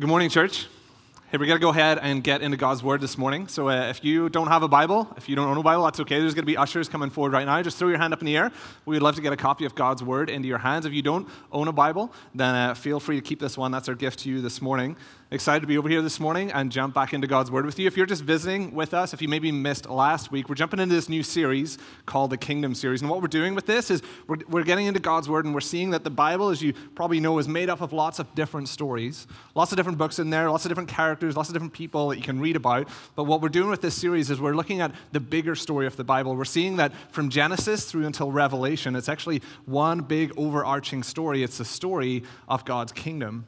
Good morning, church. Hey, we're going to go ahead and get into God's Word this morning. So, uh, if you don't have a Bible, if you don't own a Bible, that's okay. There's going to be ushers coming forward right now. Just throw your hand up in the air. We would love to get a copy of God's Word into your hands. If you don't own a Bible, then uh, feel free to keep this one. That's our gift to you this morning. Excited to be over here this morning and jump back into God's Word with you. If you're just visiting with us, if you maybe missed last week, we're jumping into this new series called the Kingdom Series. And what we're doing with this is we're, we're getting into God's Word and we're seeing that the Bible, as you probably know, is made up of lots of different stories, lots of different books in there, lots of different characters, lots of different people that you can read about. But what we're doing with this series is we're looking at the bigger story of the Bible. We're seeing that from Genesis through until Revelation, it's actually one big overarching story. It's the story of God's kingdom.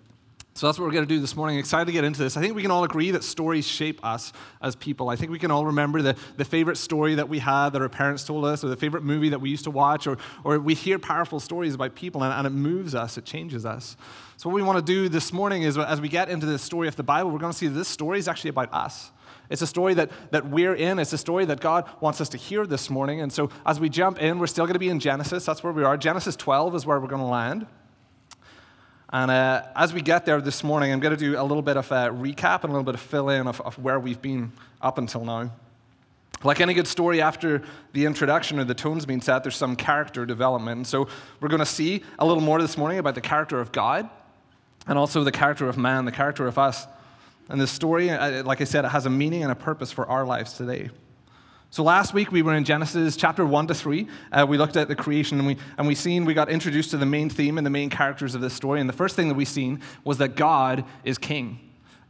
So that's what we're going to do this morning. Excited to get into this. I think we can all agree that stories shape us as people. I think we can all remember the, the favorite story that we had that our parents told us, or the favorite movie that we used to watch, or, or we hear powerful stories about people and, and it moves us, it changes us. So, what we want to do this morning is as we get into the story of the Bible, we're going to see this story is actually about us. It's a story that, that we're in. It's a story that God wants us to hear this morning. And so, as we jump in, we're still going to be in Genesis. That's where we are. Genesis 12 is where we're going to land. And uh, as we get there this morning, I'm going to do a little bit of a recap and a little bit of fill in of, of where we've been up until now. Like any good story, after the introduction or the tone's been set, there's some character development. And so we're going to see a little more this morning about the character of God and also the character of man, the character of us. And this story, uh, like I said, it has a meaning and a purpose for our lives today. So last week we were in Genesis chapter 1 to 3. Uh, we looked at the creation and we, and we seen, we got introduced to the main theme and the main characters of this story. And the first thing that we seen was that God is king.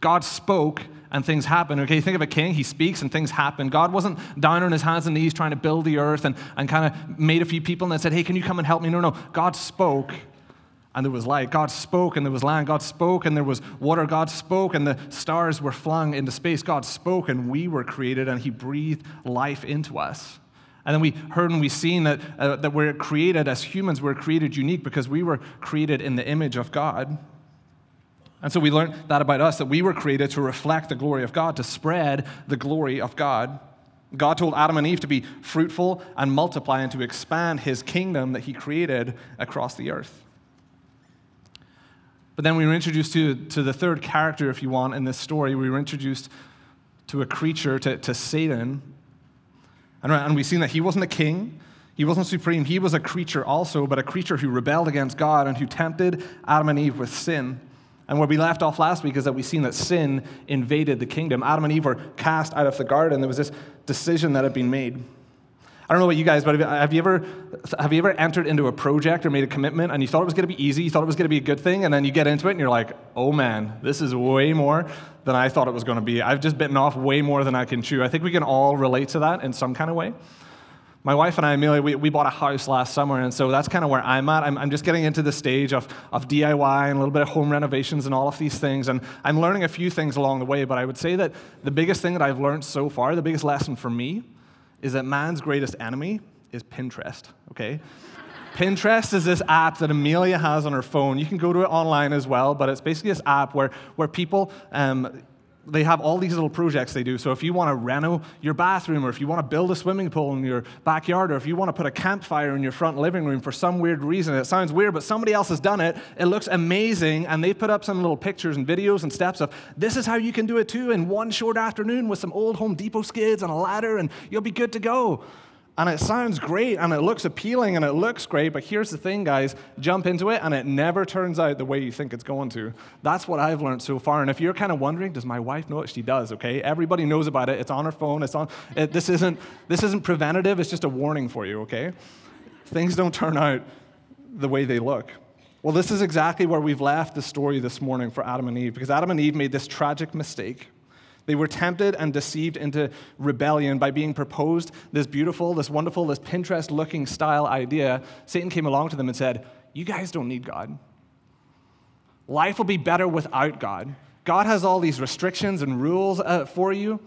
God spoke and things happen. Okay, you think of a king, he speaks and things happen. God wasn't down on his hands and knees trying to build the earth and, and kind of made a few people and then said, hey, can you come and help me? No, no. God spoke and there was light. God spoke and there was land. God spoke and there was water. God spoke and the stars were flung into space. God spoke and we were created and He breathed life into us. And then we heard and we seen that, uh, that we're created as humans, we're created unique because we were created in the image of God. And so we learned that about us, that we were created to reflect the glory of God, to spread the glory of God. God told Adam and Eve to be fruitful and multiply and to expand his kingdom that he created across the earth. But then we were introduced to, to the third character, if you want, in this story. We were introduced to a creature, to, to Satan. And, and we've seen that he wasn't a king, he wasn't supreme. He was a creature also, but a creature who rebelled against God and who tempted Adam and Eve with sin. And where we left off last week is that we've seen that sin invaded the kingdom. Adam and Eve were cast out of the garden. There was this decision that had been made. I don't know about you guys, but have you ever have you ever entered into a project or made a commitment and you thought it was going to be easy, you thought it was going to be a good thing, and then you get into it and you're like, oh man, this is way more than I thought it was going to be. I've just bitten off way more than I can chew. I think we can all relate to that in some kind of way. My wife and I, Amelia, we, we bought a house last summer, and so that's kind of where I'm at. I'm, I'm just getting into the stage of, of DIY and a little bit of home renovations and all of these things, and I'm learning a few things along the way, but I would say that the biggest thing that I've learned so far, the biggest lesson for me, is that man's greatest enemy is Pinterest, okay? Pinterest is this app that Amelia has on her phone. You can go to it online as well, but it's basically this app where, where people, um, they have all these little projects they do. So if you want to reno your bathroom, or if you want to build a swimming pool in your backyard, or if you want to put a campfire in your front living room for some weird reason, it sounds weird, but somebody else has done it. It looks amazing, and they put up some little pictures and videos and steps of this is how you can do it too in one short afternoon with some old Home Depot skids and a ladder, and you'll be good to go. And it sounds great and it looks appealing and it looks great, but here's the thing, guys jump into it and it never turns out the way you think it's going to. That's what I've learned so far. And if you're kind of wondering, does my wife know what she does? Okay, everybody knows about it. It's on her phone. It's on. It, this isn't this isn't preventative. It's just a warning for you. Okay, things don't turn out the way they look. Well, this is exactly where we've left the story this morning for Adam and Eve, because Adam and Eve made this tragic mistake they were tempted and deceived into rebellion by being proposed this beautiful, this wonderful, this Pinterest looking style idea. Satan came along to them and said, You guys don't need God. Life will be better without God. God has all these restrictions and rules uh, for you,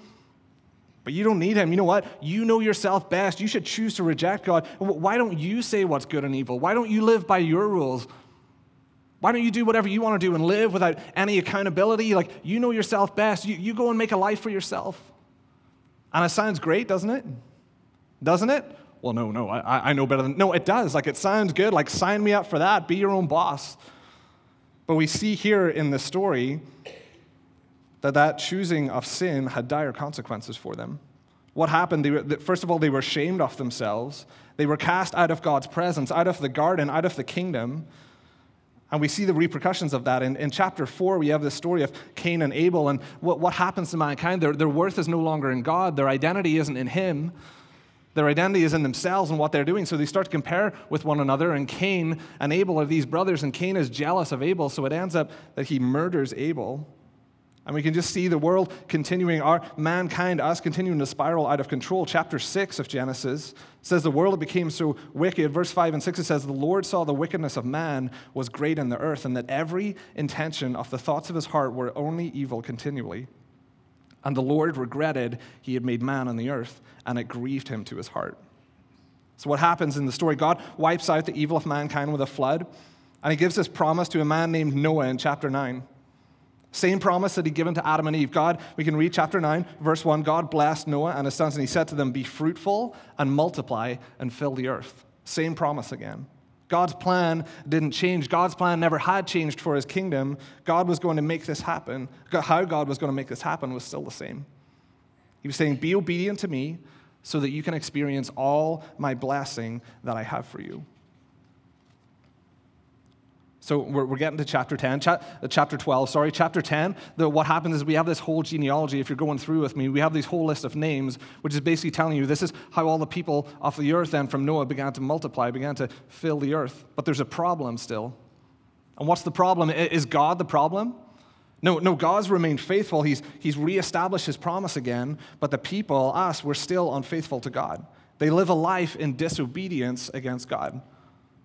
but you don't need Him. You know what? You know yourself best. You should choose to reject God. Why don't you say what's good and evil? Why don't you live by your rules? Why don't you do whatever you want to do and live without any accountability? Like, you know yourself best. You, you go and make a life for yourself. And it sounds great, doesn't it? Doesn't it? Well, no, no, I, I know better than. No, it does. Like, it sounds good. Like, sign me up for that. Be your own boss. But we see here in the story that that choosing of sin had dire consequences for them. What happened? Were, first of all, they were shamed of themselves. They were cast out of God's presence, out of the garden, out of the kingdom. And we see the repercussions of that. In, in chapter 4, we have the story of Cain and Abel and what, what happens to mankind. Their, their worth is no longer in God, their identity isn't in Him. Their identity is in themselves and what they're doing. So they start to compare with one another. And Cain and Abel are these brothers, and Cain is jealous of Abel. So it ends up that he murders Abel. And we can just see the world continuing, our mankind, us continuing to spiral out of control. Chapter 6 of Genesis says the world became so wicked. Verse 5 and 6 it says, The Lord saw the wickedness of man was great in the earth, and that every intention of the thoughts of his heart were only evil continually. And the Lord regretted he had made man on the earth, and it grieved him to his heart. So, what happens in the story? God wipes out the evil of mankind with a flood, and he gives this promise to a man named Noah in chapter 9. Same promise that he'd given to Adam and Eve. God, we can read chapter 9, verse 1. God blessed Noah and his sons, and he said to them, Be fruitful and multiply and fill the earth. Same promise again. God's plan didn't change. God's plan never had changed for his kingdom. God was going to make this happen. How God was going to make this happen was still the same. He was saying, Be obedient to me so that you can experience all my blessing that I have for you. So we're, we're getting to chapter 10, cha- uh, chapter 12, sorry, chapter 10. The, what happens is we have this whole genealogy. If you're going through with me, we have this whole list of names, which is basically telling you this is how all the people off the earth then from Noah began to multiply, began to fill the earth. But there's a problem still. And what's the problem? Is God the problem? No, no, God's remained faithful. He's, he's reestablished his promise again, but the people, us, we're still unfaithful to God. They live a life in disobedience against God.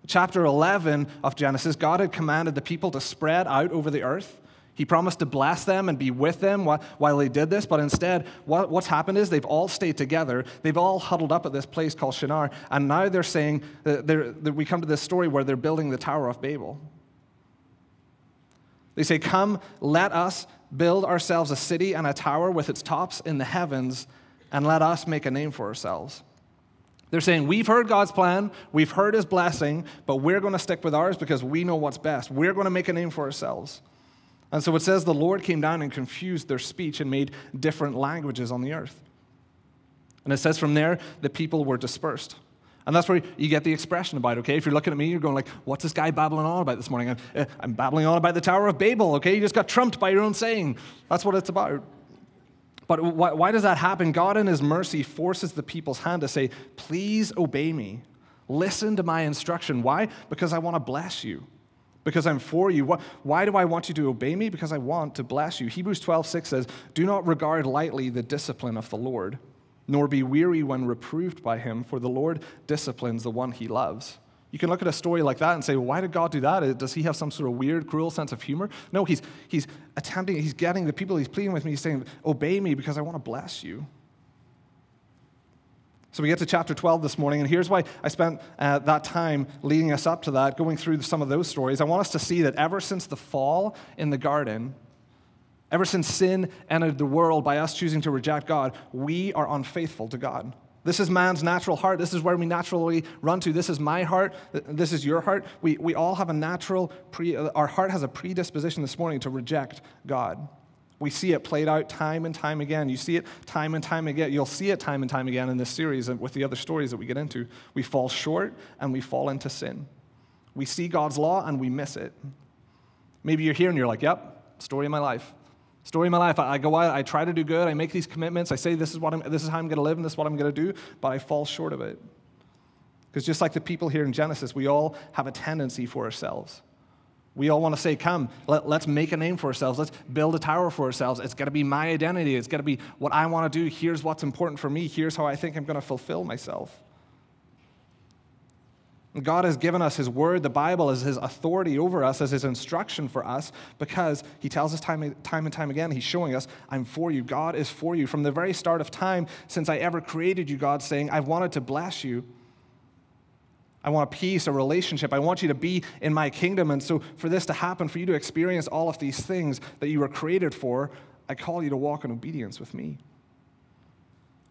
Chapter 11 of Genesis, God had commanded the people to spread out over the earth. He promised to bless them and be with them while they did this, but instead, what's happened is they've all stayed together. They've all huddled up at this place called Shinar, and now they're saying, uh, that, they're, we come to this story where they're building the Tower of Babel. They say, Come, let us build ourselves a city and a tower with its tops in the heavens, and let us make a name for ourselves. They're saying, We've heard God's plan, we've heard his blessing, but we're going to stick with ours because we know what's best. We're going to make a name for ourselves. And so it says the Lord came down and confused their speech and made different languages on the earth. And it says from there, the people were dispersed. And that's where you get the expression about, okay? If you're looking at me, you're going like, what's this guy babbling on about this morning? I'm, eh, I'm babbling on about the Tower of Babel, okay? You just got trumped by your own saying. That's what it's about. But why, why does that happen? God, in His mercy, forces the people's hand to say, Please obey me. Listen to my instruction. Why? Because I want to bless you. Because I'm for you. Why do I want you to obey me? Because I want to bless you. Hebrews 12, 6 says, Do not regard lightly the discipline of the Lord, nor be weary when reproved by him, for the Lord disciplines the one he loves. You can look at a story like that and say, well, why did God do that? Does he have some sort of weird, cruel sense of humor? No, he's, he's attempting, he's getting the people he's pleading with me, he's saying, obey me because I want to bless you. So we get to chapter 12 this morning, and here's why I spent uh, that time leading us up to that, going through some of those stories. I want us to see that ever since the fall in the garden, ever since sin entered the world by us choosing to reject God, we are unfaithful to God. This is man's natural heart. This is where we naturally run to. This is my heart. This is your heart. We, we all have a natural, pre, uh, our heart has a predisposition this morning to reject God. We see it played out time and time again. You see it time and time again. You'll see it time and time again in this series and with the other stories that we get into. We fall short and we fall into sin. We see God's law and we miss it. Maybe you're here and you're like, yep, story of my life. Story of my life. I go out, I try to do good, I make these commitments, I say this is, what I'm, this is how I'm going to live and this is what I'm going to do, but I fall short of it. Because just like the people here in Genesis, we all have a tendency for ourselves. We all want to say, come, let, us make a name for ourselves. Let's build a tower for ourselves. It's got to be my identity. It's got to be what I want to do. Here's what's important for me. Here's how I think I'm going to fulfill myself. God has given us His Word, the Bible, as His authority over us, as His instruction for us, because He tells us time, time and time again, He's showing us, I'm for you. God is for you. From the very start of time, since I ever created you, God's saying, I've wanted to bless you. I want a peace, a relationship. I want you to be in my kingdom. And so, for this to happen, for you to experience all of these things that you were created for, I call you to walk in obedience with me.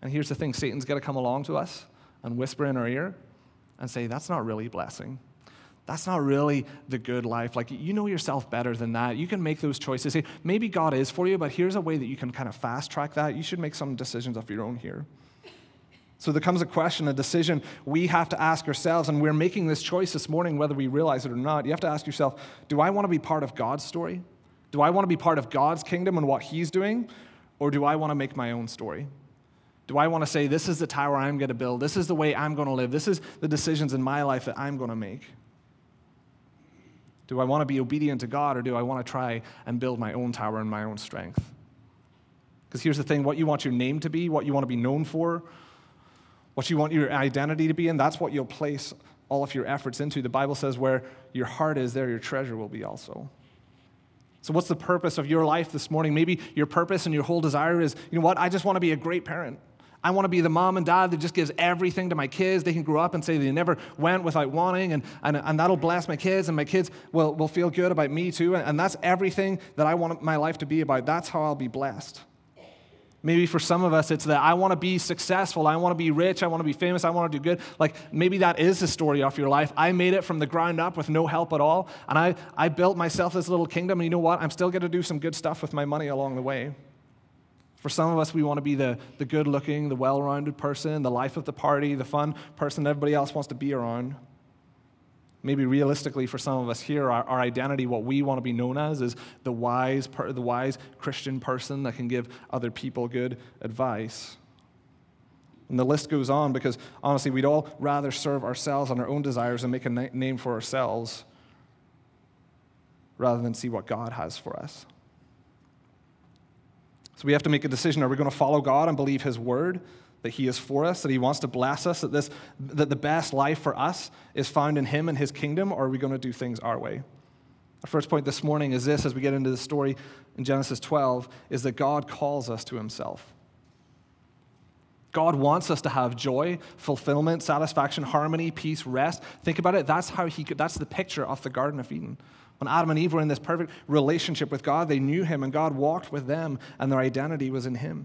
And here's the thing Satan's got to come along to us and whisper in our ear and say, that's not really blessing. that's not really the good life. Like, you know yourself better than that. You can make those choices. Maybe God is for you, but here's a way that you can kind of fast track that. You should make some decisions of your own here. So there comes a question, a decision we have to ask ourselves, and we're making this choice this morning, whether we realize it or not. You have to ask yourself do I want to be part of God's story? Do I want to be part of God's kingdom and what He's doing? Or do I want to make my own story? Do I want to say, this is the tower I'm going to build? This is the way I'm going to live? This is the decisions in my life that I'm going to make? Do I want to be obedient to God or do I want to try and build my own tower in my own strength? Because here's the thing what you want your name to be, what you want to be known for, what you want your identity to be in, that's what you'll place all of your efforts into. The Bible says, where your heart is, there your treasure will be also. So, what's the purpose of your life this morning? Maybe your purpose and your whole desire is, you know what, I just want to be a great parent. I want to be the mom and dad that just gives everything to my kids. They can grow up and say they never went without wanting, and, and, and that'll bless my kids, and my kids will, will feel good about me too. And, and that's everything that I want my life to be about. That's how I'll be blessed. Maybe for some of us, it's that I want to be successful. I want to be rich. I want to be famous. I want to do good. Like maybe that is the story of your life. I made it from the ground up with no help at all. And I, I built myself this little kingdom. And you know what? I'm still going to do some good stuff with my money along the way. For some of us, we want to be the, the good looking, the well rounded person, the life of the party, the fun person everybody else wants to be around. Maybe realistically, for some of us here, our, our identity, what we want to be known as, is the wise, the wise Christian person that can give other people good advice. And the list goes on because honestly, we'd all rather serve ourselves and our own desires and make a name for ourselves rather than see what God has for us. So we have to make a decision. Are we going to follow God and believe His word, that He is for us, that He wants to bless us, that, this, that the best life for us is found in Him and His kingdom, or are we going to do things our way? Our first point this morning is this as we get into the story in Genesis 12 is that God calls us to Himself. God wants us to have joy, fulfillment, satisfaction, harmony, peace, rest. Think about it. That's how he could, that's the picture of the Garden of Eden. When Adam and Eve were in this perfect relationship with God, they knew Him and God walked with them and their identity was in Him.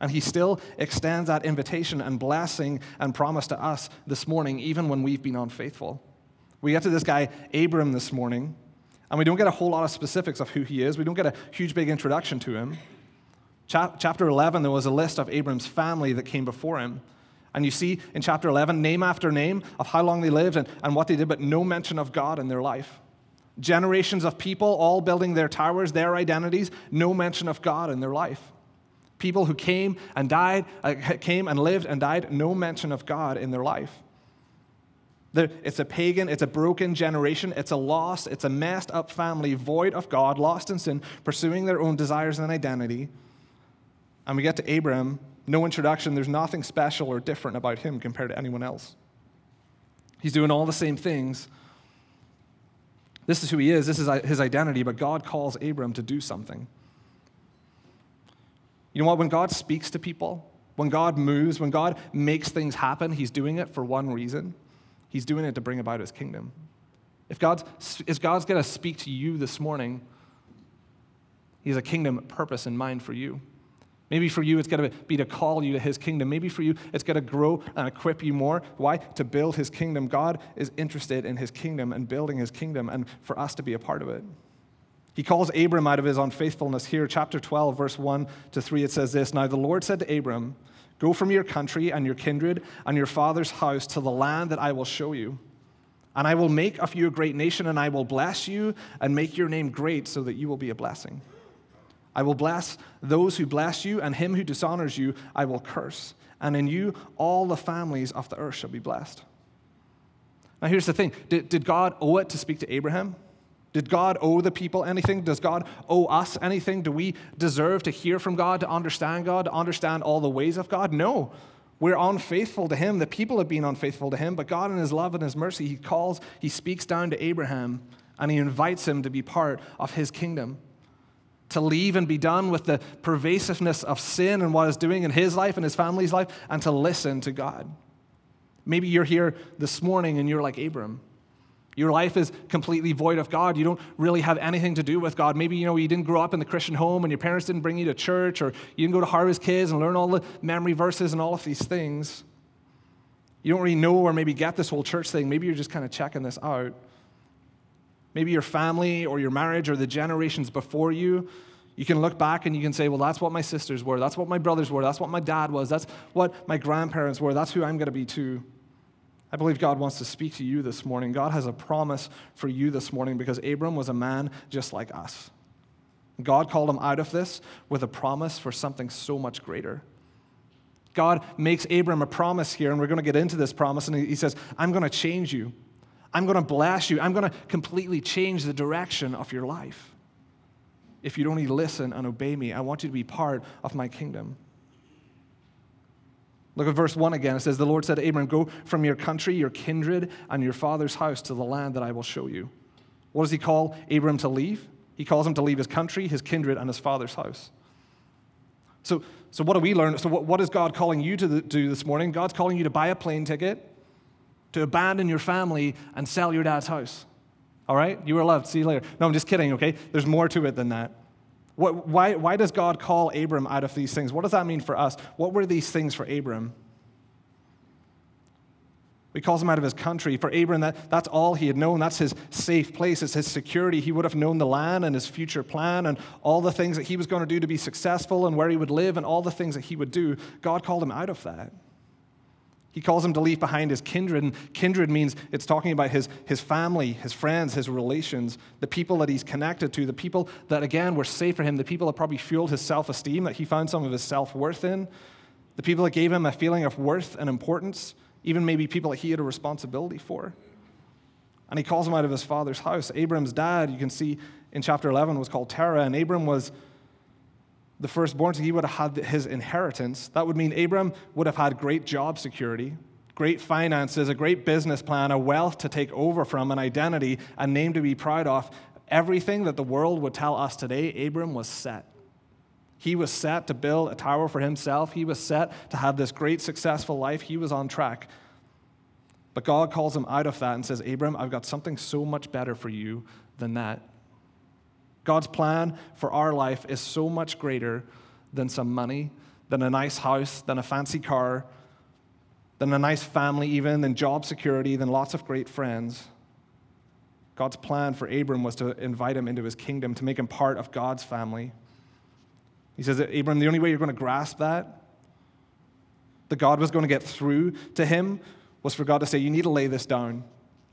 And He still extends that invitation and blessing and promise to us this morning, even when we've been unfaithful. We get to this guy, Abram, this morning, and we don't get a whole lot of specifics of who he is. We don't get a huge, big introduction to him. Chapter 11, there was a list of Abram's family that came before him. And you see in chapter 11, name after name of how long they lived and, and what they did, but no mention of God in their life. Generations of people all building their towers, their identities, no mention of God in their life. People who came and died, uh, came and lived and died, no mention of God in their life. It's a pagan, it's a broken generation, it's a lost, it's a messed up family, void of God, lost in sin, pursuing their own desires and identity. And we get to Abram, no introduction, there's nothing special or different about him compared to anyone else. He's doing all the same things, this is who he is, this is uh, his identity, but God calls Abram to do something. You know what? When God speaks to people, when God moves, when God makes things happen, he's doing it for one reason. He's doing it to bring about his kingdom. If God's, God's going to speak to you this morning, he has a kingdom purpose in mind for you. Maybe for you, it's going to be to call you to his kingdom. Maybe for you, it's going to grow and equip you more. Why? To build his kingdom. God is interested in his kingdom and building his kingdom, and for us to be a part of it. He calls Abram out of his unfaithfulness here. Chapter 12, verse 1 to 3, it says this Now the Lord said to Abram, Go from your country and your kindred and your father's house to the land that I will show you. And I will make of you a great nation, and I will bless you and make your name great so that you will be a blessing. I will bless those who bless you, and him who dishonors you I will curse. And in you all the families of the earth shall be blessed. Now, here's the thing did, did God owe it to speak to Abraham? Did God owe the people anything? Does God owe us anything? Do we deserve to hear from God, to understand God, to understand all the ways of God? No. We're unfaithful to Him. The people have been unfaithful to Him, but God, in His love and His mercy, He calls, He speaks down to Abraham, and He invites him to be part of His kingdom to leave and be done with the pervasiveness of sin and what it's doing in his life and his family's life, and to listen to God. Maybe you're here this morning and you're like Abram. Your life is completely void of God. You don't really have anything to do with God. Maybe you know you didn't grow up in the Christian home and your parents didn't bring you to church or you didn't go to Harvest Kids and learn all the memory verses and all of these things. You don't really know or maybe get this whole church thing. Maybe you're just kind of checking this out. Maybe your family or your marriage or the generations before you, you can look back and you can say, well, that's what my sisters were. That's what my brothers were. That's what my dad was. That's what my grandparents were. That's who I'm going to be too. I believe God wants to speak to you this morning. God has a promise for you this morning because Abram was a man just like us. God called him out of this with a promise for something so much greater. God makes Abram a promise here, and we're going to get into this promise, and he says, I'm going to change you. I'm going to bless you. I'm going to completely change the direction of your life. If you'd only listen and obey me, I want you to be part of my kingdom. Look at verse 1 again. It says, The Lord said to Abram, Go from your country, your kindred, and your father's house to the land that I will show you. What does he call Abram to leave? He calls him to leave his country, his kindred, and his father's house. So, so what do we learn? So, what, what is God calling you to do this morning? God's calling you to buy a plane ticket, to abandon your family, and sell your dad's house. All right? You were loved. See you later. No, I'm just kidding, okay? There's more to it than that. What, why, why does God call Abram out of these things? What does that mean for us? What were these things for Abram? He calls him out of his country. For Abram, that, that's all he had known. That's his safe place. It's his security. He would have known the land and his future plan and all the things that he was going to do to be successful and where he would live and all the things that he would do. God called him out of that. He calls him to leave behind his kindred. And kindred means it's talking about his, his family, his friends, his relations, the people that he's connected to, the people that, again, were safe for him, the people that probably fueled his self esteem, that he found some of his self worth in, the people that gave him a feeling of worth and importance, even maybe people that he had a responsibility for. And he calls him out of his father's house. Abram's dad, you can see in chapter 11, was called Terah, and Abram was the firstborn, so he would have had his inheritance. That would mean Abram would have had great job security, great finances, a great business plan, a wealth to take over from, an identity, a name to be proud of. Everything that the world would tell us today, Abram was set. He was set to build a tower for himself. He was set to have this great, successful life. He was on track. But God calls him out of that and says, Abram, I've got something so much better for you than that. God's plan for our life is so much greater than some money, than a nice house, than a fancy car, than a nice family, even, than job security, than lots of great friends. God's plan for Abram was to invite him into his kingdom, to make him part of God's family. He says Abram, the only way you're going to grasp that, that God was going to get through to him, was for God to say, You need to lay this down.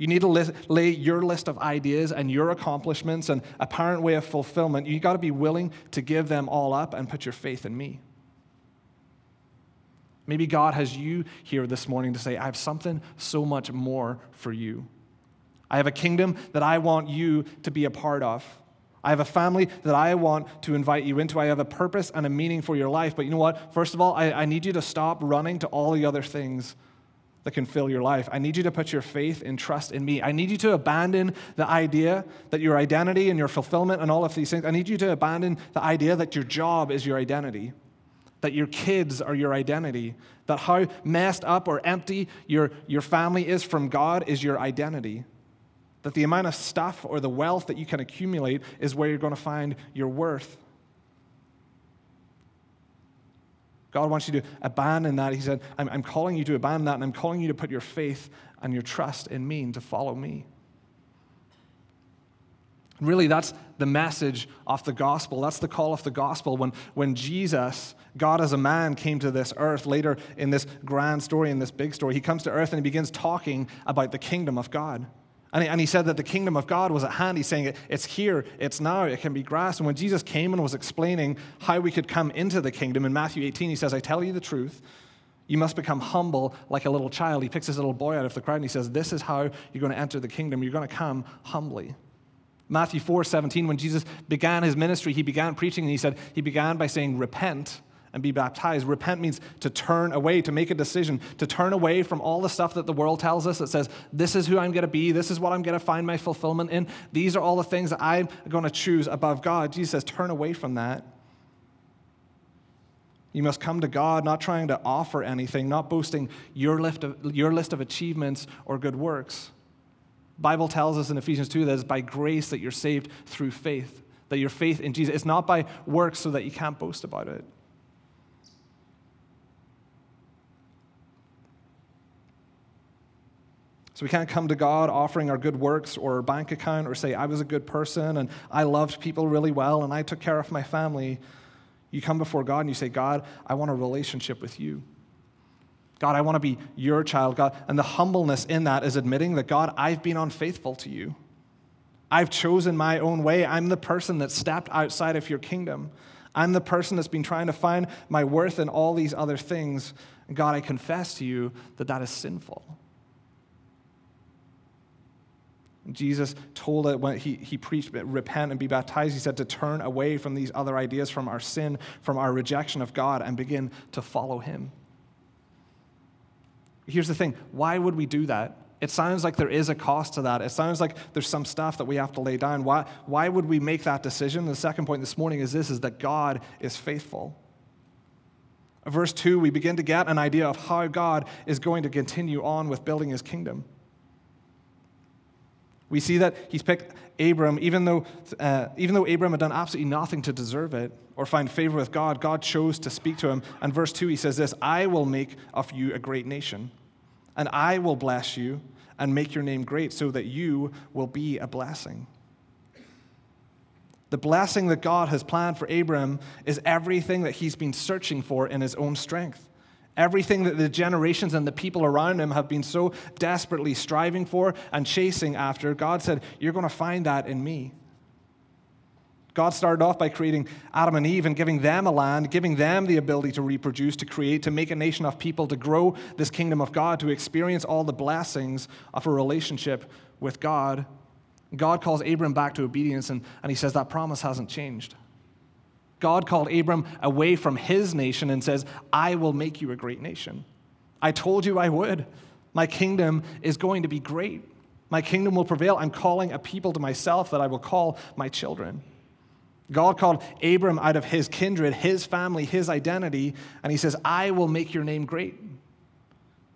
You need to lay your list of ideas and your accomplishments and apparent way of fulfillment. You've got to be willing to give them all up and put your faith in me. Maybe God has you here this morning to say, I have something so much more for you. I have a kingdom that I want you to be a part of. I have a family that I want to invite you into. I have a purpose and a meaning for your life. But you know what? First of all, I, I need you to stop running to all the other things that can fill your life. I need you to put your faith and trust in me. I need you to abandon the idea that your identity and your fulfillment and all of these things, I need you to abandon the idea that your job is your identity, that your kids are your identity, that how messed up or empty your, your family is from God is your identity. That the amount of stuff or the wealth that you can accumulate is where you're going to find your worth. God wants you to abandon that. He said, I'm, I'm calling you to abandon that, and I'm calling you to put your faith and your trust in me and to follow me. Really, that's the message of the gospel. That's the call of the gospel. When, when Jesus, God as a man, came to this earth later in this grand story, in this big story, he comes to earth and he begins talking about the kingdom of God. And he, and he said that the kingdom of God was at hand. He's saying it's here, it's now, it can be grasped. And when Jesus came and was explaining how we could come into the kingdom in Matthew 18, he says, I tell you the truth. You must become humble like a little child. He picks his little boy out of the crowd and he says, This is how you're going to enter the kingdom. You're going to come humbly. Matthew 4 17, when Jesus began his ministry, he began preaching and he said, He began by saying, Repent and be baptized. Repent means to turn away, to make a decision, to turn away from all the stuff that the world tells us that says, this is who I'm going to be, this is what I'm going to find my fulfillment in. These are all the things that I'm going to choose above God. Jesus says, turn away from that. You must come to God not trying to offer anything, not boasting your list of, your list of achievements or good works. Bible tells us in Ephesians 2 that it's by grace that you're saved through faith, that your faith in Jesus. It's not by works so that you can't boast about it. So we can't come to God offering our good works or our bank account or say, I was a good person and I loved people really well and I took care of my family. You come before God and you say, God, I want a relationship with you. God, I want to be your child, God. And the humbleness in that is admitting that, God, I've been unfaithful to you. I've chosen my own way. I'm the person that stepped outside of your kingdom. I'm the person that's been trying to find my worth in all these other things. And God, I confess to you that that is sinful. Jesus told it when he, he preached, repent and be baptized. He said to turn away from these other ideas, from our sin, from our rejection of God, and begin to follow him. Here's the thing why would we do that? It sounds like there is a cost to that. It sounds like there's some stuff that we have to lay down. Why, why would we make that decision? The second point this morning is this is that God is faithful. Verse 2, we begin to get an idea of how God is going to continue on with building his kingdom. We see that he's picked Abram, even though, uh, even though Abram had done absolutely nothing to deserve it or find favor with God, God chose to speak to him. And verse 2, he says this I will make of you a great nation, and I will bless you and make your name great so that you will be a blessing. The blessing that God has planned for Abram is everything that he's been searching for in his own strength. Everything that the generations and the people around him have been so desperately striving for and chasing after, God said, You're going to find that in me. God started off by creating Adam and Eve and giving them a land, giving them the ability to reproduce, to create, to make a nation of people, to grow this kingdom of God, to experience all the blessings of a relationship with God. God calls Abram back to obedience, and, and he says that promise hasn't changed. God called Abram away from his nation and says, I will make you a great nation. I told you I would. My kingdom is going to be great. My kingdom will prevail. I'm calling a people to myself that I will call my children. God called Abram out of his kindred, his family, his identity, and he says, I will make your name great.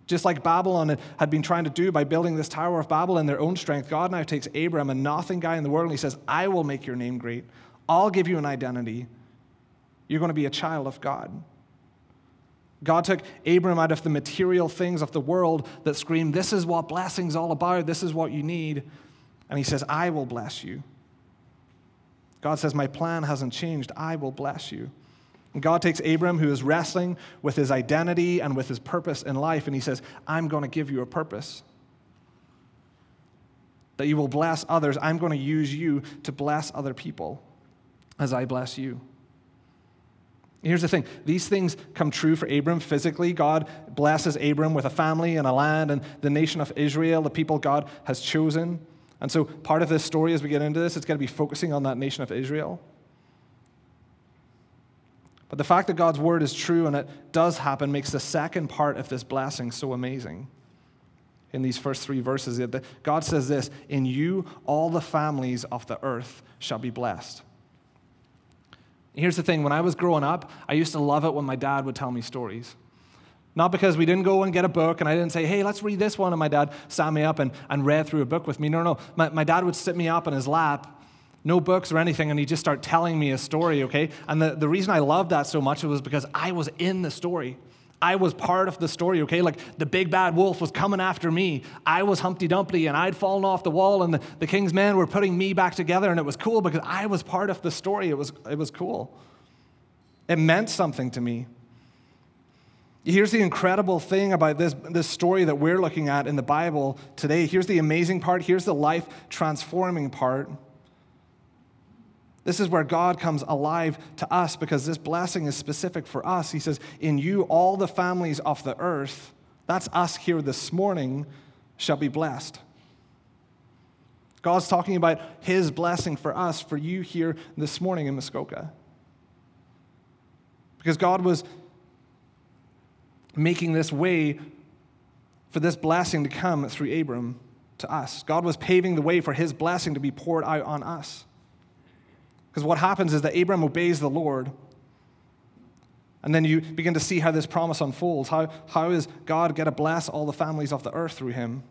Just like Babylon had been trying to do by building this Tower of Babel in their own strength, God now takes Abram, a nothing guy in the world, and he says, I will make your name great. I'll give you an identity. You're going to be a child of God. God took Abram out of the material things of the world that scream, This is what blessing's all about. This is what you need. And he says, I will bless you. God says, My plan hasn't changed. I will bless you. And God takes Abram, who is wrestling with his identity and with his purpose in life, and he says, I'm going to give you a purpose. That you will bless others. I'm going to use you to bless other people as I bless you. Here's the thing these things come true for Abram physically. God blesses Abram with a family and a land and the nation of Israel, the people God has chosen. And so, part of this story, as we get into this, it's going to be focusing on that nation of Israel. But the fact that God's word is true and it does happen makes the second part of this blessing so amazing. In these first three verses, God says this In you, all the families of the earth shall be blessed. Here's the thing when I was growing up, I used to love it when my dad would tell me stories. Not because we didn't go and get a book and I didn't say, hey, let's read this one. And my dad sat me up and, and read through a book with me. No, no. My, my dad would sit me up in his lap, no books or anything, and he'd just start telling me a story, okay? And the, the reason I loved that so much was because I was in the story. I was part of the story, okay? Like the big bad wolf was coming after me. I was Humpty Dumpty and I'd fallen off the wall, and the, the king's men were putting me back together, and it was cool because I was part of the story. It was, it was cool. It meant something to me. Here's the incredible thing about this, this story that we're looking at in the Bible today. Here's the amazing part. Here's the life transforming part. This is where God comes alive to us because this blessing is specific for us. He says, In you, all the families of the earth, that's us here this morning, shall be blessed. God's talking about his blessing for us, for you here this morning in Muskoka. Because God was making this way for this blessing to come through Abram to us. God was paving the way for his blessing to be poured out on us. Because what happens is that Abram obeys the Lord. And then you begin to see how this promise unfolds. How, how is God going to bless all the families of the earth through him?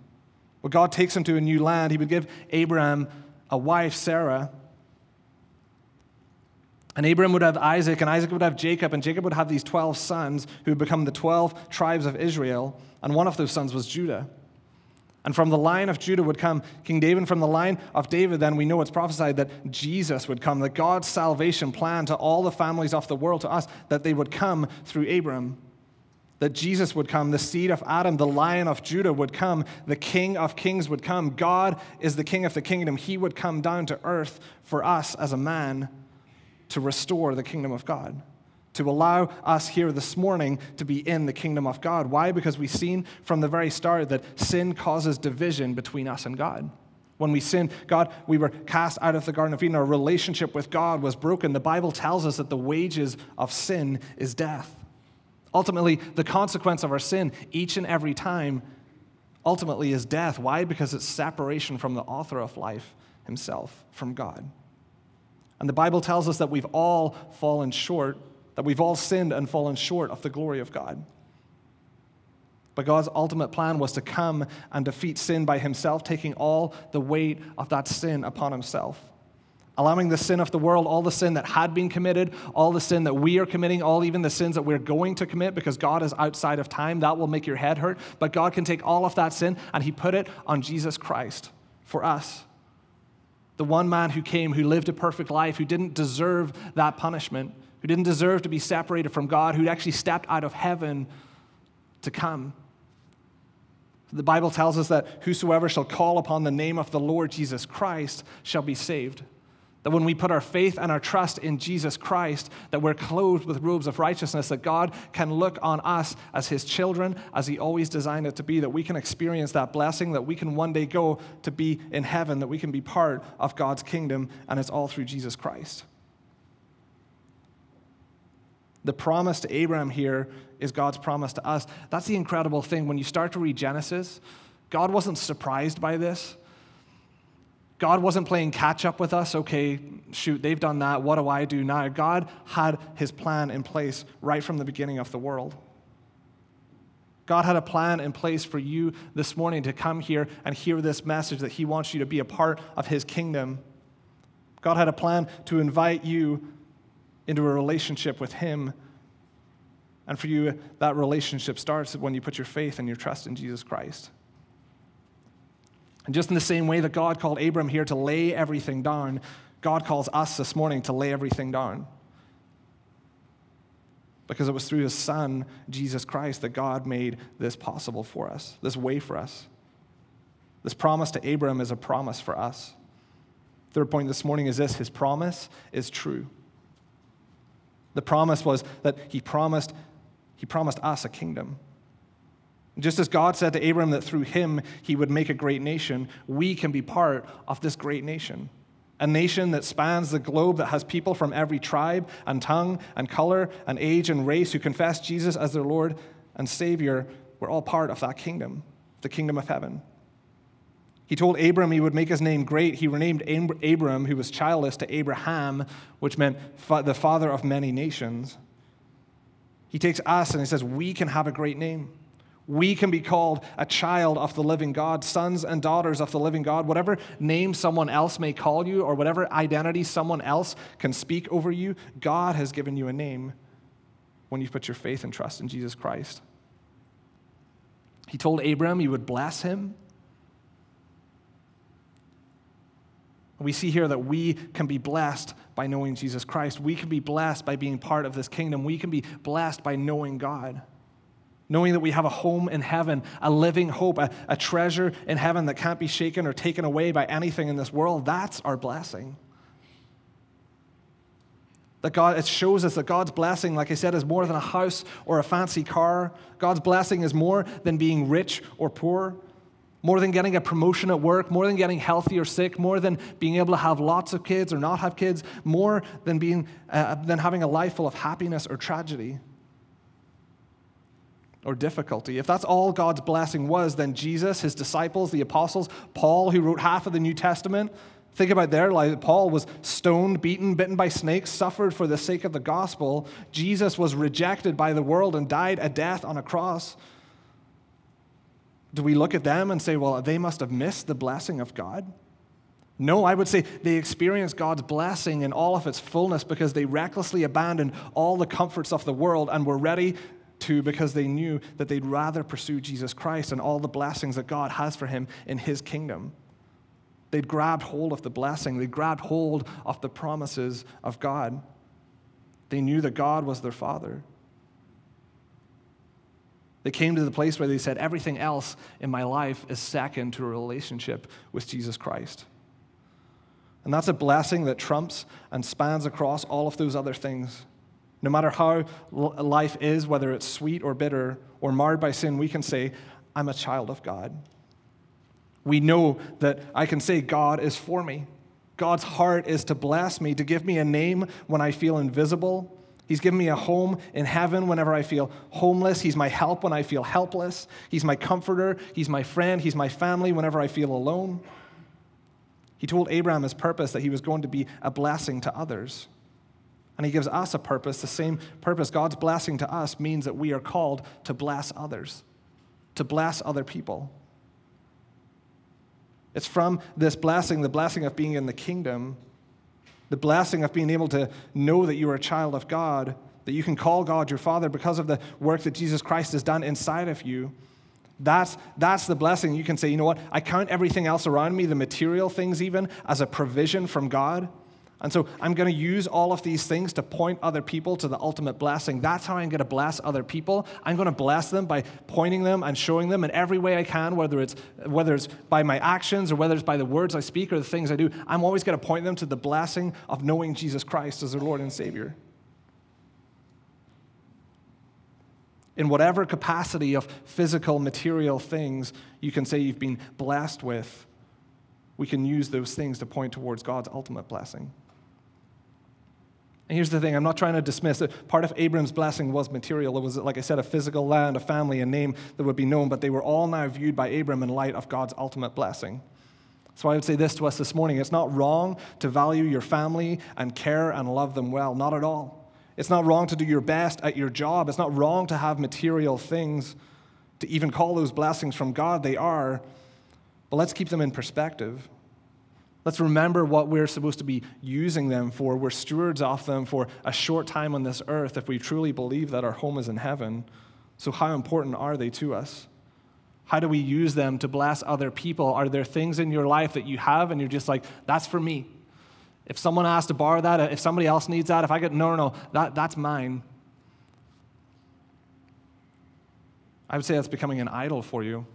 Well, God takes him to a new land. He would give Abraham a wife, Sarah. And Abraham would have Isaac, and Isaac would have Jacob, and Jacob would have these 12 sons who would become the 12 tribes of Israel. And one of those sons was Judah. And from the line of Judah would come King David. From the line of David, then we know it's prophesied that Jesus would come, that God's salvation plan to all the families of the world, to us, that they would come through Abram. That Jesus would come, the seed of Adam, the lion of Judah would come, the king of kings would come. God is the king of the kingdom. He would come down to earth for us as a man to restore the kingdom of God to allow us here this morning to be in the kingdom of God. Why? Because we've seen from the very start that sin causes division between us and God. When we sinned, God, we were cast out of the Garden of Eden. Our relationship with God was broken. The Bible tells us that the wages of sin is death. Ultimately, the consequence of our sin each and every time ultimately is death. Why? Because it's separation from the author of life himself, from God. And the Bible tells us that we've all fallen short that we've all sinned and fallen short of the glory of God. But God's ultimate plan was to come and defeat sin by himself, taking all the weight of that sin upon himself. Allowing the sin of the world, all the sin that had been committed, all the sin that we are committing, all even the sins that we're going to commit because God is outside of time, that will make your head hurt. But God can take all of that sin and He put it on Jesus Christ for us. The one man who came, who lived a perfect life, who didn't deserve that punishment, who didn't deserve to be separated from God, who'd actually stepped out of heaven to come. The Bible tells us that whosoever shall call upon the name of the Lord Jesus Christ shall be saved. That when we put our faith and our trust in Jesus Christ, that we're clothed with robes of righteousness, that God can look on us as his children, as he always designed it to be, that we can experience that blessing, that we can one day go to be in heaven, that we can be part of God's kingdom, and it's all through Jesus Christ. The promise to Abraham here is God's promise to us. That's the incredible thing. When you start to read Genesis, God wasn't surprised by this. God wasn't playing catch up with us. Okay, shoot, they've done that. What do I do now? God had his plan in place right from the beginning of the world. God had a plan in place for you this morning to come here and hear this message that He wants you to be a part of His kingdom. God had a plan to invite you into a relationship with Him. And for you, that relationship starts when you put your faith and your trust in Jesus Christ. And just in the same way that God called Abram here to lay everything down, God calls us this morning to lay everything down. Because it was through his son, Jesus Christ, that God made this possible for us, this way for us. This promise to Abram is a promise for us. Third point this morning is this his promise is true. The promise was that he promised, he promised us a kingdom. Just as God said to Abram that through him he would make a great nation, we can be part of this great nation. A nation that spans the globe, that has people from every tribe and tongue and color and age and race who confess Jesus as their Lord and Savior. We're all part of that kingdom, the kingdom of heaven. He told Abram he would make his name great. He renamed Abram, who was childless, to Abraham, which meant the father of many nations. He takes us and he says, We can have a great name. We can be called a child of the living God, sons and daughters of the living God. Whatever name someone else may call you, or whatever identity someone else can speak over you, God has given you a name when you put your faith and trust in Jesus Christ. He told Abram he would bless him We see here that we can be blessed by knowing Jesus Christ. We can be blessed by being part of this kingdom. We can be blessed by knowing God. Knowing that we have a home in heaven, a living hope, a, a treasure in heaven that can't be shaken or taken away by anything in this world. That's our blessing. That God, it shows us that God's blessing, like I said, is more than a house or a fancy car. God's blessing is more than being rich or poor more than getting a promotion at work, more than getting healthy or sick, more than being able to have lots of kids or not have kids, more than, being, uh, than having a life full of happiness or tragedy or difficulty. If that's all God's blessing was, then Jesus, his disciples, the apostles, Paul, who wrote half of the New Testament, think about their life. Paul was stoned, beaten, bitten by snakes, suffered for the sake of the gospel. Jesus was rejected by the world and died a death on a cross do we look at them and say, well, they must have missed the blessing of God? No, I would say they experienced God's blessing in all of its fullness because they recklessly abandoned all the comforts of the world and were ready to because they knew that they'd rather pursue Jesus Christ and all the blessings that God has for him in his kingdom. They'd grabbed hold of the blessing, they grabbed hold of the promises of God. They knew that God was their Father. They came to the place where they said, Everything else in my life is second to a relationship with Jesus Christ. And that's a blessing that trumps and spans across all of those other things. No matter how life is, whether it's sweet or bitter or marred by sin, we can say, I'm a child of God. We know that I can say, God is for me. God's heart is to bless me, to give me a name when I feel invisible. He's given me a home in heaven whenever I feel homeless. He's my help when I feel helpless. He's my comforter. He's my friend. He's my family whenever I feel alone. He told Abraham his purpose that he was going to be a blessing to others. And he gives us a purpose, the same purpose. God's blessing to us means that we are called to bless others, to bless other people. It's from this blessing, the blessing of being in the kingdom, the blessing of being able to know that you are a child of God, that you can call God your Father because of the work that Jesus Christ has done inside of you. That's, that's the blessing. You can say, you know what? I count everything else around me, the material things even, as a provision from God. And so I'm going to use all of these things to point other people to the ultimate blessing. That's how I'm going to bless other people. I'm going to bless them by pointing them and showing them in every way I can, whether it's, whether it's by my actions or whether it's by the words I speak or the things I do. I'm always going to point them to the blessing of knowing Jesus Christ as their Lord and Savior. In whatever capacity of physical, material things you can say you've been blessed with, we can use those things to point towards God's ultimate blessing. And here's the thing I'm not trying to dismiss it. Part of Abram's blessing was material. It was, like I said, a physical land, a family, a name that would be known, but they were all now viewed by Abram in light of God's ultimate blessing. So I would say this to us this morning it's not wrong to value your family and care and love them well, not at all. It's not wrong to do your best at your job. It's not wrong to have material things, to even call those blessings from God. They are. But let's keep them in perspective. Let's remember what we're supposed to be using them for. We're stewards of them for a short time on this earth if we truly believe that our home is in heaven. So, how important are they to us? How do we use them to bless other people? Are there things in your life that you have and you're just like, that's for me? If someone asks to borrow that, if somebody else needs that, if I get, no, no, no, that, that's mine. I would say that's becoming an idol for you.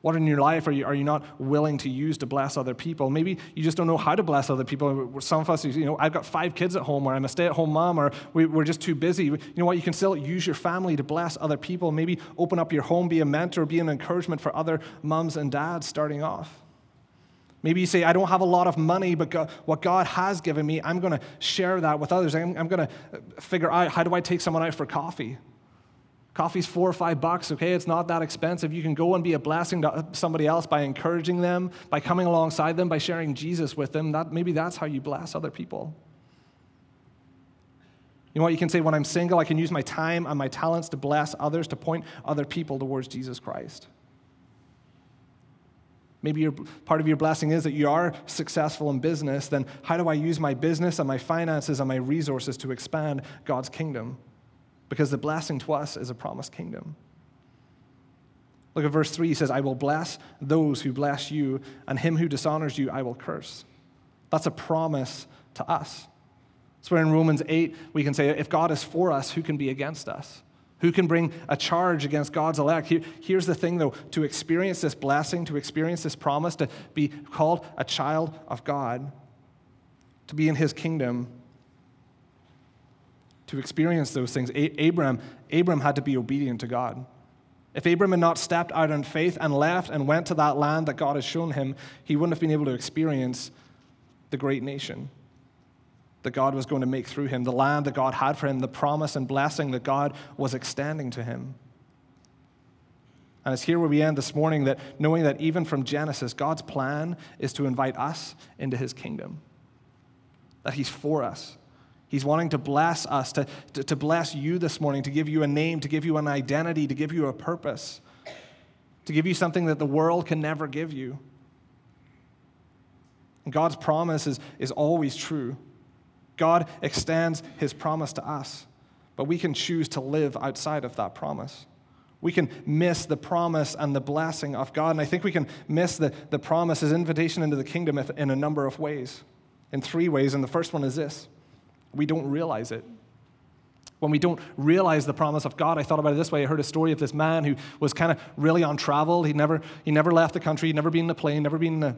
What in your life are you, are you not willing to use to bless other people? Maybe you just don't know how to bless other people. Some of us, you know, I've got five kids at home, or I'm a stay at home mom, or we, are just too busy. You know what? You can still use your family to bless other people. Maybe open up your home, be a mentor, be an encouragement for other moms and dads starting off. Maybe you say, I don't have a lot of money, but God, what God has given me, I'm going to share that with others. I'm, I'm going to figure out how do I take someone out for coffee? Coffee's four or five bucks, okay? It's not that expensive. You can go and be a blessing to somebody else by encouraging them, by coming alongside them, by sharing Jesus with them. That, maybe that's how you bless other people. You know what? You can say, when I'm single, I can use my time and my talents to bless others, to point other people towards Jesus Christ. Maybe your, part of your blessing is that you are successful in business. Then, how do I use my business and my finances and my resources to expand God's kingdom? Because the blessing to us is a promised kingdom. Look at verse 3. He says, I will bless those who bless you, and him who dishonors you, I will curse. That's a promise to us. That's where in Romans 8 we can say, if God is for us, who can be against us? Who can bring a charge against God's elect? Here, here's the thing, though to experience this blessing, to experience this promise, to be called a child of God, to be in his kingdom, to experience those things. Abram, Abram had to be obedient to God. If Abram had not stepped out in faith and left and went to that land that God has shown him, he wouldn't have been able to experience the great nation that God was going to make through him, the land that God had for him, the promise and blessing that God was extending to him. And it's here where we end this morning that knowing that even from Genesis, God's plan is to invite us into his kingdom, that he's for us, He's wanting to bless us, to, to, to, bless you this morning, to give you a name, to give you an identity, to give you a purpose, to give you something that the world can never give you. And God's promise is, is always true. God extends his promise to us. but we can choose to live outside of that promise. We can miss the promise and the blessing of God. And I think we can miss the, the promise, his invitation into the kingdom, in a number of ways. In three ways. And the first one is this we don't realize it. When we don't realize the promise of God, I thought about it this way. I heard a story of this man who was kind of really on travel. He never, he never left the country, he'd never been in a plane, never been in a,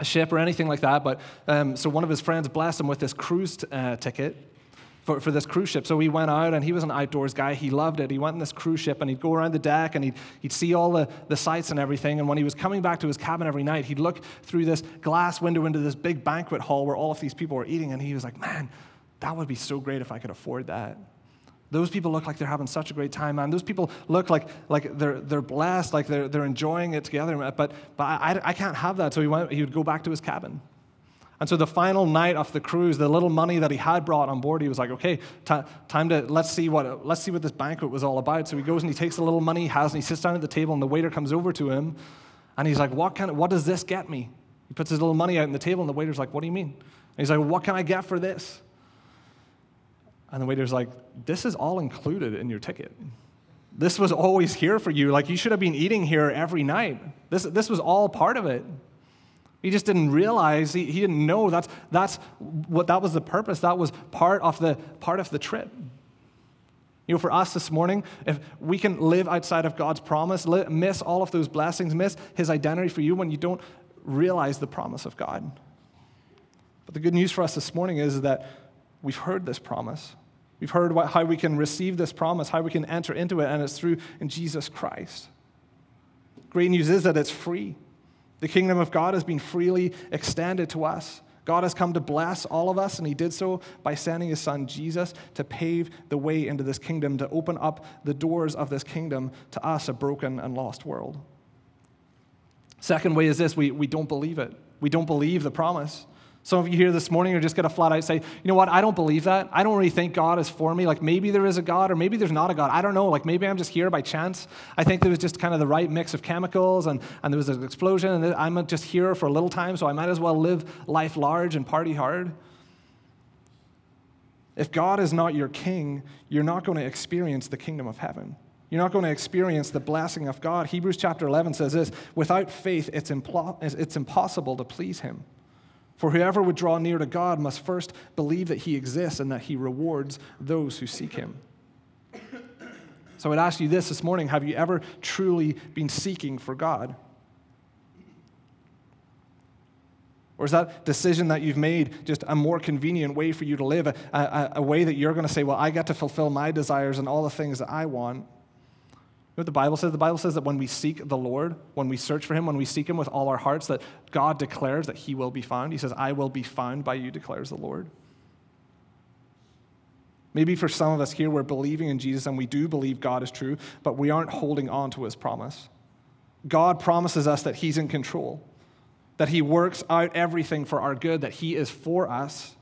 a ship or anything like that. But um, so one of his friends blessed him with this cruise t- uh, ticket for, for this cruise ship. So he went out and he was an outdoors guy. He loved it. He went in this cruise ship and he'd go around the deck and he'd, he'd see all the, the sights and everything. And when he was coming back to his cabin every night, he'd look through this glass window into this big banquet hall where all of these people were eating. And he was like, man, that would be so great if I could afford that. Those people look like they're having such a great time, man. Those people look like, like they're, they're blessed, like they're, they're enjoying it together. But, but I, I can't have that. So he, went, he would go back to his cabin. And so the final night of the cruise, the little money that he had brought on board, he was like, okay, t- time to, let's see, what, let's see what this banquet was all about. So he goes and he takes the little money he has and he sits down at the table and the waiter comes over to him and he's like, what, of, what does this get me? He puts his little money out on the table and the waiter's like, what do you mean? And he's like, what can I get for this? And the waiter's like, this is all included in your ticket. This was always here for you. Like, you should have been eating here every night. This, this was all part of it. He just didn't realize, he, he didn't know that's, that's what that was the purpose. That was part of the part of the trip. You know, for us this morning, if we can live outside of God's promise, miss all of those blessings, miss his identity for you when you don't realize the promise of God. But the good news for us this morning is that we've heard this promise. We've heard what, how we can receive this promise, how we can enter into it, and it's through in Jesus Christ. Great news is that it's free. The kingdom of God has been freely extended to us. God has come to bless all of us, and He did so by sending His Son Jesus to pave the way into this kingdom, to open up the doors of this kingdom to us, a broken and lost world. Second way is this we, we don't believe it. We don't believe the promise. Some of you here this morning are just going to flat out say, you know what, I don't believe that. I don't really think God is for me. Like maybe there is a God or maybe there's not a God. I don't know. Like maybe I'm just here by chance. I think there was just kind of the right mix of chemicals and, and there was an explosion and I'm just here for a little time, so I might as well live life large and party hard. If God is not your king, you're not going to experience the kingdom of heaven. You're not going to experience the blessing of God. Hebrews chapter 11 says this without faith, it's, impl- it's impossible to please him. For whoever would draw near to God must first believe that he exists and that he rewards those who seek him. So I would ask you this this morning have you ever truly been seeking for God? Or is that decision that you've made just a more convenient way for you to live, a, a, a way that you're going to say, well, I get to fulfill my desires and all the things that I want? What the Bible says? The Bible says that when we seek the Lord, when we search for Him, when we seek Him with all our hearts, that God declares that He will be found. He says, I will be found by you, declares the Lord. Maybe for some of us here, we're believing in Jesus and we do believe God is true, but we aren't holding on to His promise. God promises us that He's in control, that He works out everything for our good, that He is for us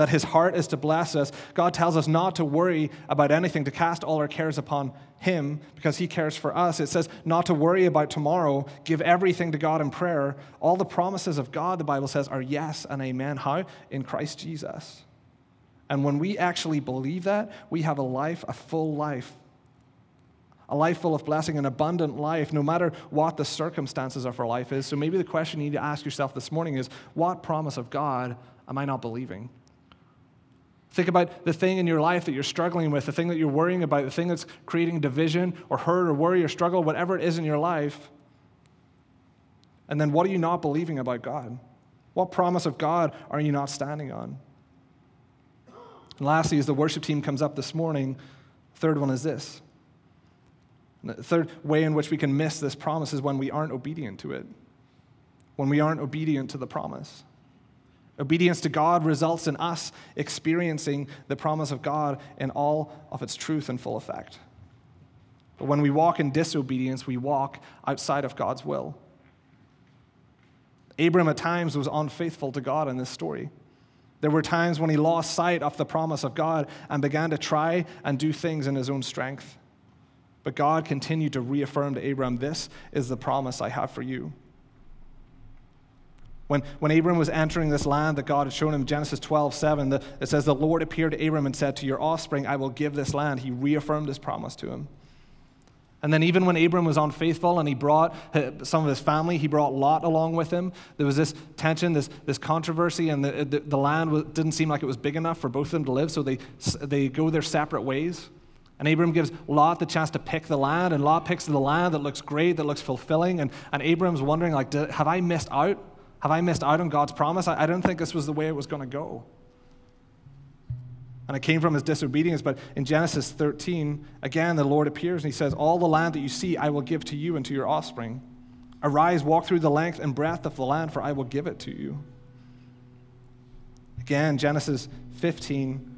that his heart is to bless us, God tells us not to worry about anything, to cast all our cares upon him because he cares for us. It says not to worry about tomorrow, give everything to God in prayer. All the promises of God, the Bible says, are yes and amen. How? In Christ Jesus. And when we actually believe that, we have a life, a full life, a life full of blessing, an abundant life, no matter what the circumstances of our life is. So maybe the question you need to ask yourself this morning is what promise of God am I not believing? Think about the thing in your life that you're struggling with, the thing that you're worrying about, the thing that's creating division or hurt or worry or struggle, whatever it is in your life. And then what are you not believing about God? What promise of God are you not standing on? And lastly, as the worship team comes up this morning, third one is this. The third way in which we can miss this promise is when we aren't obedient to it, when we aren't obedient to the promise. Obedience to God results in us experiencing the promise of God in all of its truth and full effect. But when we walk in disobedience, we walk outside of God's will. Abram at times was unfaithful to God in this story. There were times when he lost sight of the promise of God and began to try and do things in his own strength. But God continued to reaffirm to Abram, This is the promise I have for you. When, when Abram was entering this land that God had shown him, Genesis 12, 7, the, it says, The Lord appeared to Abram and said, To your offspring I will give this land. He reaffirmed his promise to him. And then, even when Abram was unfaithful and he brought some of his family, he brought Lot along with him, there was this tension, this, this controversy, and the, the, the land didn't seem like it was big enough for both of them to live, so they, they go their separate ways. And Abram gives Lot the chance to pick the land, and Lot picks the land that looks great, that looks fulfilling. And, and Abram's wondering, like, have I missed out? Have I missed out on God's promise? I, I don't think this was the way it was going to go. And it came from his disobedience. But in Genesis 13, again, the Lord appears and he says, All the land that you see, I will give to you and to your offspring. Arise, walk through the length and breadth of the land, for I will give it to you. Again, Genesis 15,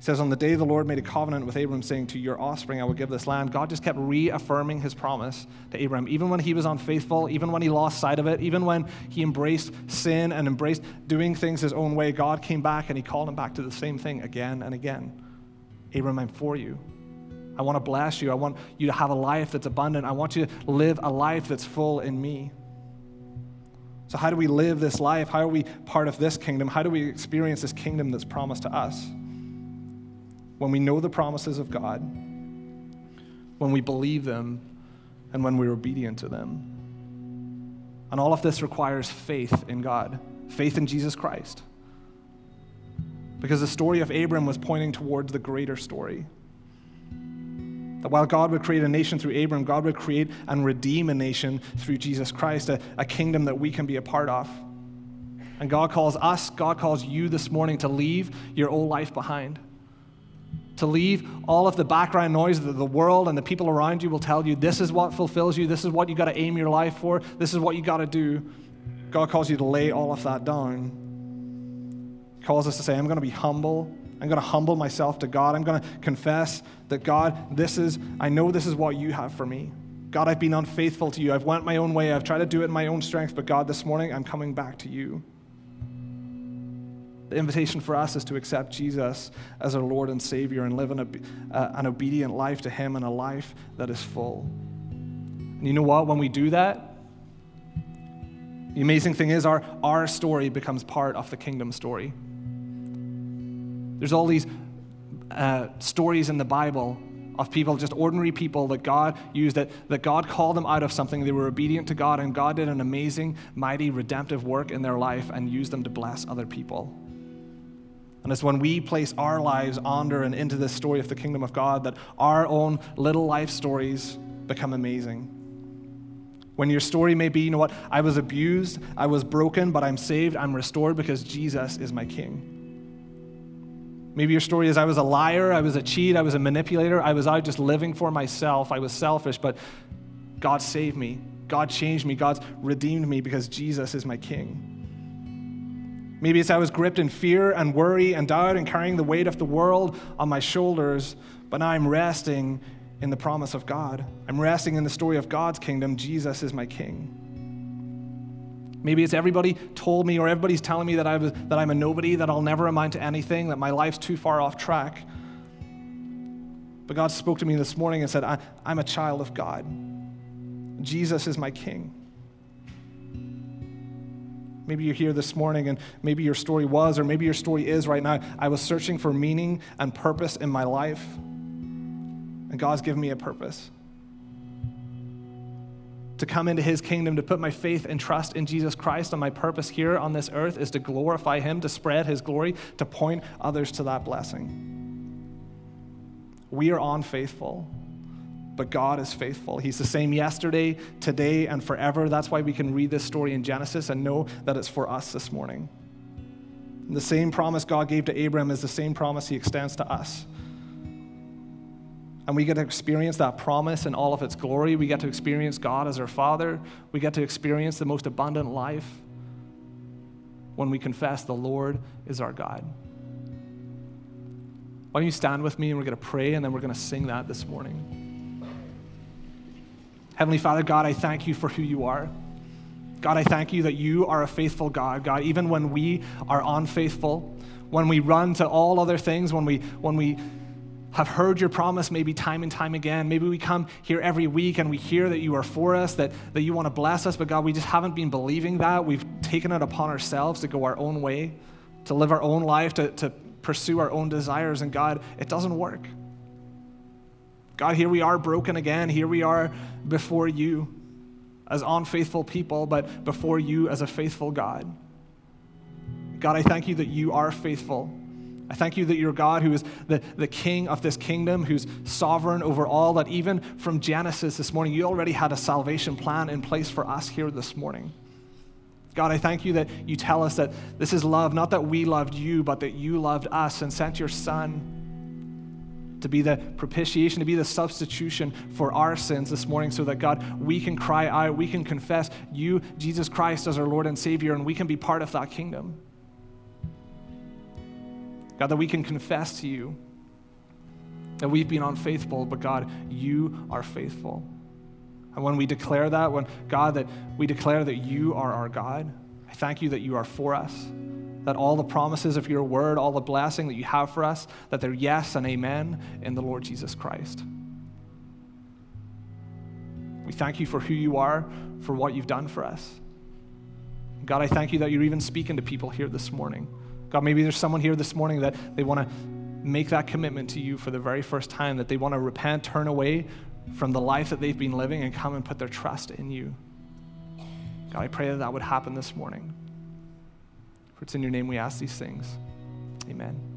he says, On the day the Lord made a covenant with Abram, saying, To your offspring I will give this land, God just kept reaffirming his promise to Abram. Even when he was unfaithful, even when he lost sight of it, even when he embraced sin and embraced doing things his own way, God came back and he called him back to the same thing again and again. Abram, I'm for you. I want to bless you. I want you to have a life that's abundant. I want you to live a life that's full in me. So, how do we live this life? How are we part of this kingdom? How do we experience this kingdom that's promised to us? When we know the promises of God, when we believe them, and when we're obedient to them. And all of this requires faith in God, faith in Jesus Christ. Because the story of Abram was pointing towards the greater story. That while God would create a nation through Abram, God would create and redeem a nation through Jesus Christ, a, a kingdom that we can be a part of. And God calls us, God calls you this morning to leave your old life behind to leave all of the background noise that the world and the people around you will tell you this is what fulfills you, this is what you got to aim your life for, this is what you got to do. God calls you to lay all of that down. He calls us to say, I'm going to be humble. I'm going to humble myself to God. I'm going to confess that God, this is, I know this is what you have for me. God, I've been unfaithful to you. I've went my own way. I've tried to do it in my own strength, but God, this morning I'm coming back to you. The invitation for us is to accept Jesus as our Lord and Savior and live an, uh, an obedient life to Him and a life that is full. And you know what? When we do that, the amazing thing is our, our story becomes part of the kingdom story. There's all these uh, stories in the Bible of people, just ordinary people that God used, that, that God called them out of something. They were obedient to God, and God did an amazing, mighty, redemptive work in their life and used them to bless other people. And it's when we place our lives under and into this story of the kingdom of God that our own little life stories become amazing. When your story may be, you know what, I was abused, I was broken, but I'm saved, I'm restored because Jesus is my king. Maybe your story is I was a liar, I was a cheat, I was a manipulator, I was out just living for myself, I was selfish, but God saved me. God changed me. God's redeemed me because Jesus is my king. Maybe it's I was gripped in fear and worry and doubt and carrying the weight of the world on my shoulders, but now I'm resting in the promise of God. I'm resting in the story of God's kingdom. Jesus is my king. Maybe it's everybody told me or everybody's telling me that, I was, that I'm a nobody, that I'll never amount to anything, that my life's too far off track. But God spoke to me this morning and said, I, I'm a child of God. Jesus is my king. Maybe you're here this morning and maybe your story was, or maybe your story is right now. I was searching for meaning and purpose in my life, and God's given me a purpose. To come into his kingdom, to put my faith and trust in Jesus Christ, and my purpose here on this earth is to glorify him, to spread his glory, to point others to that blessing. We are unfaithful but God is faithful. He's the same yesterday, today, and forever. That's why we can read this story in Genesis and know that it's for us this morning. And the same promise God gave to Abraham is the same promise he extends to us. And we get to experience that promise in all of its glory. We get to experience God as our Father. We get to experience the most abundant life when we confess the Lord is our God. Why don't you stand with me and we're going to pray and then we're going to sing that this morning. Heavenly Father, God, I thank you for who you are. God, I thank you that you are a faithful God. God, even when we are unfaithful, when we run to all other things, when we, when we have heard your promise maybe time and time again. Maybe we come here every week and we hear that you are for us, that, that you want to bless us, but God, we just haven't been believing that. We've taken it upon ourselves to go our own way, to live our own life, to, to pursue our own desires, and God, it doesn't work. God, here we are broken again. Here we are before you as unfaithful people, but before you as a faithful God. God, I thank you that you are faithful. I thank you that you're God who is the, the king of this kingdom, who's sovereign over all, that even from Genesis this morning, you already had a salvation plan in place for us here this morning. God, I thank you that you tell us that this is love, not that we loved you, but that you loved us and sent your Son to be the propitiation, to be the substitution for our sins this morning, so that God, we can cry out, we can confess you, Jesus Christ, as our Lord and Savior, and we can be part of that kingdom. God, that we can confess to you that we've been unfaithful, but God, you are faithful. And when we declare that, when God, that we declare that you are our God, I thank you that you are for us that all the promises of your word, all the blessing that you have for us, that they're yes and amen in the Lord Jesus Christ. We thank you for who you are, for what you've done for us. God, I thank you that you're even speaking to people here this morning. God, maybe there's someone here this morning that they want to make that commitment to you for the very first time, that they want to repent, turn away from the life that they've been living, and come and put their trust in you. God, I pray that that would happen this morning. For it's in your name we ask these things. Amen.